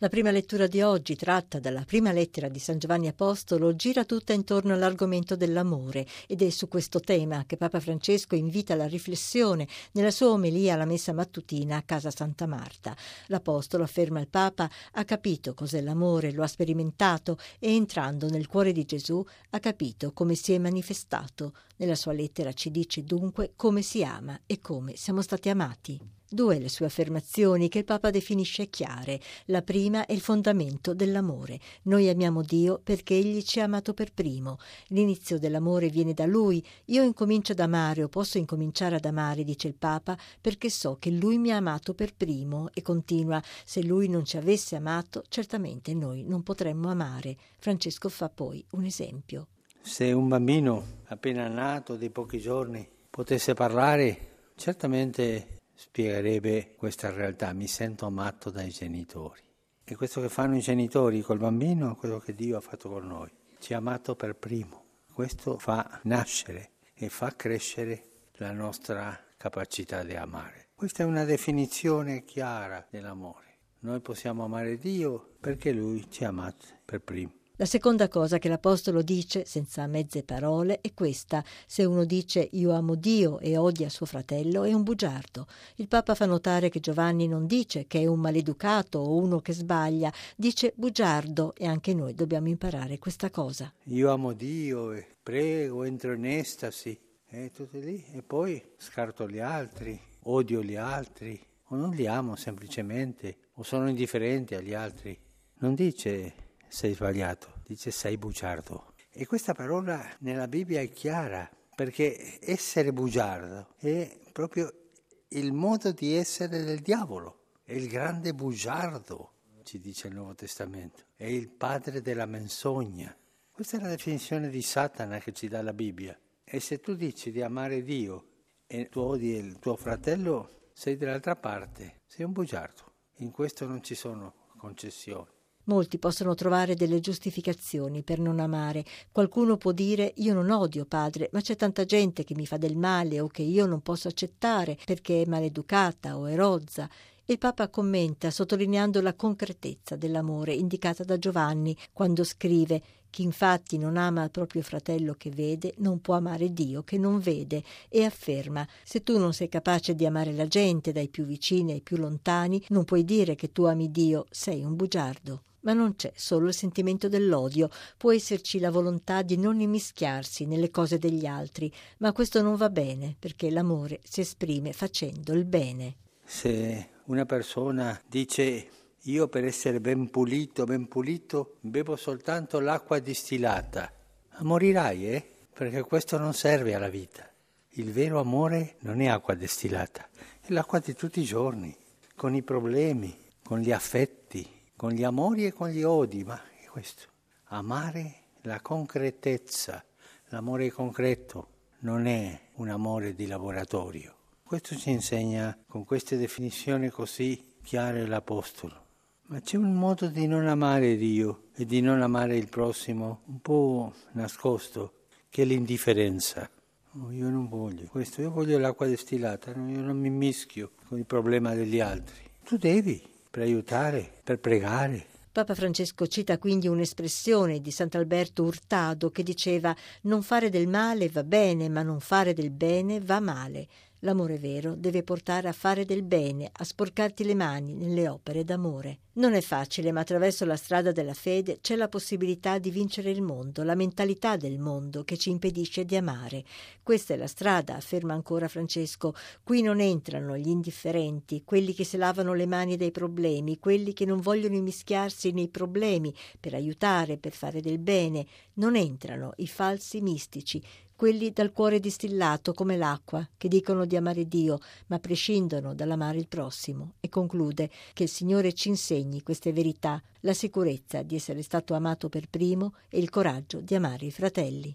La prima lettura di oggi, tratta dalla prima lettera di San Giovanni Apostolo, gira tutta intorno all'argomento dell'amore ed è su questo tema che Papa Francesco invita alla riflessione nella sua omelia alla messa mattutina a casa Santa Marta. L'Apostolo, afferma il Papa, ha capito cos'è l'amore, lo ha sperimentato e entrando nel cuore di Gesù ha capito come si è manifestato. Nella sua lettera ci dice dunque come si ama e come siamo stati amati. Due le sue affermazioni che il Papa definisce chiare. La prima è il fondamento dell'amore. Noi amiamo Dio perché Egli ci ha amato per primo. L'inizio dell'amore viene da Lui. Io incomincio ad amare o posso incominciare ad amare, dice il Papa, perché so che Lui mi ha amato per primo e continua, se Lui non ci avesse amato, certamente noi non potremmo amare. Francesco fa poi un esempio. Se un bambino appena nato di pochi giorni potesse parlare, certamente spiegherebbe questa realtà, mi sento amato dai genitori. E questo che fanno i genitori col bambino è quello che Dio ha fatto con noi. Ci ha amato per primo. Questo fa nascere e fa crescere la nostra capacità di amare. Questa è una definizione chiara dell'amore. Noi possiamo amare Dio perché Lui ci ha amato per primo. La seconda cosa che l'Apostolo dice, senza mezze parole, è questa. Se uno dice io amo Dio e odia suo fratello, è un bugiardo. Il Papa fa notare che Giovanni non dice che è un maleducato o uno che sbaglia, dice bugiardo e anche noi dobbiamo imparare questa cosa. Io amo Dio e prego, entro in estasi, e tutto lì, e poi scarto gli altri, odio gli altri, o non li amo semplicemente, o sono indifferenti agli altri. Non dice sei sbagliato, dice sei bugiardo. E questa parola nella Bibbia è chiara, perché essere bugiardo è proprio il modo di essere del diavolo, è il grande bugiardo, ci dice il Nuovo Testamento, è il padre della menzogna. Questa è la definizione di Satana che ci dà la Bibbia. E se tu dici di amare Dio e tu odi il tuo fratello, sei dall'altra parte, sei un bugiardo. In questo non ci sono concessioni. Molti possono trovare delle giustificazioni per non amare. Qualcuno può dire io non odio padre, ma c'è tanta gente che mi fa del male o che io non posso accettare perché è maleducata o è rozza. Il Papa commenta sottolineando la concretezza dell'amore indicata da Giovanni quando scrive chi infatti non ama il proprio fratello che vede non può amare Dio che non vede e afferma se tu non sei capace di amare la gente dai più vicini ai più lontani non puoi dire che tu ami Dio, sei un bugiardo. Ma non c'è solo il sentimento dell'odio, può esserci la volontà di non immischiarsi nelle cose degli altri, ma questo non va bene perché l'amore si esprime facendo il bene. Se una persona dice io per essere ben pulito, ben pulito, bevo soltanto l'acqua distillata, morirai, eh? Perché questo non serve alla vita. Il vero amore non è acqua distillata, è l'acqua di tutti i giorni, con i problemi, con gli affetti, con gli amori e con gli odi, ma è questo. Amare la concretezza, l'amore concreto non è un amore di laboratorio. Questo ci insegna con queste definizioni così chiare l'Apostolo. Ma c'è un modo di non amare Dio e di non amare il prossimo un po' nascosto, che è l'indifferenza. Oh, io non voglio questo, io voglio l'acqua distillata, io non mi mischio con il problema degli altri. Tu devi, per aiutare, per pregare. Papa Francesco cita quindi un'espressione di Sant'Alberto Hurtado che diceva non fare del male va bene, ma non fare del bene va male. L'amore vero deve portare a fare del bene, a sporcarti le mani nelle opere d'amore. Non è facile, ma attraverso la strada della fede c'è la possibilità di vincere il mondo, la mentalità del mondo che ci impedisce di amare. Questa è la strada, afferma ancora Francesco. Qui non entrano gli indifferenti, quelli che si lavano le mani dai problemi, quelli che non vogliono immischiarsi nei problemi per aiutare, per fare del bene. Non entrano i falsi mistici, quelli dal cuore distillato come l'acqua, che dicono di amare Dio, ma prescindono dall'amare il prossimo, e conclude che il Signore ci insegni queste verità, la sicurezza di essere stato amato per primo e il coraggio di amare i fratelli.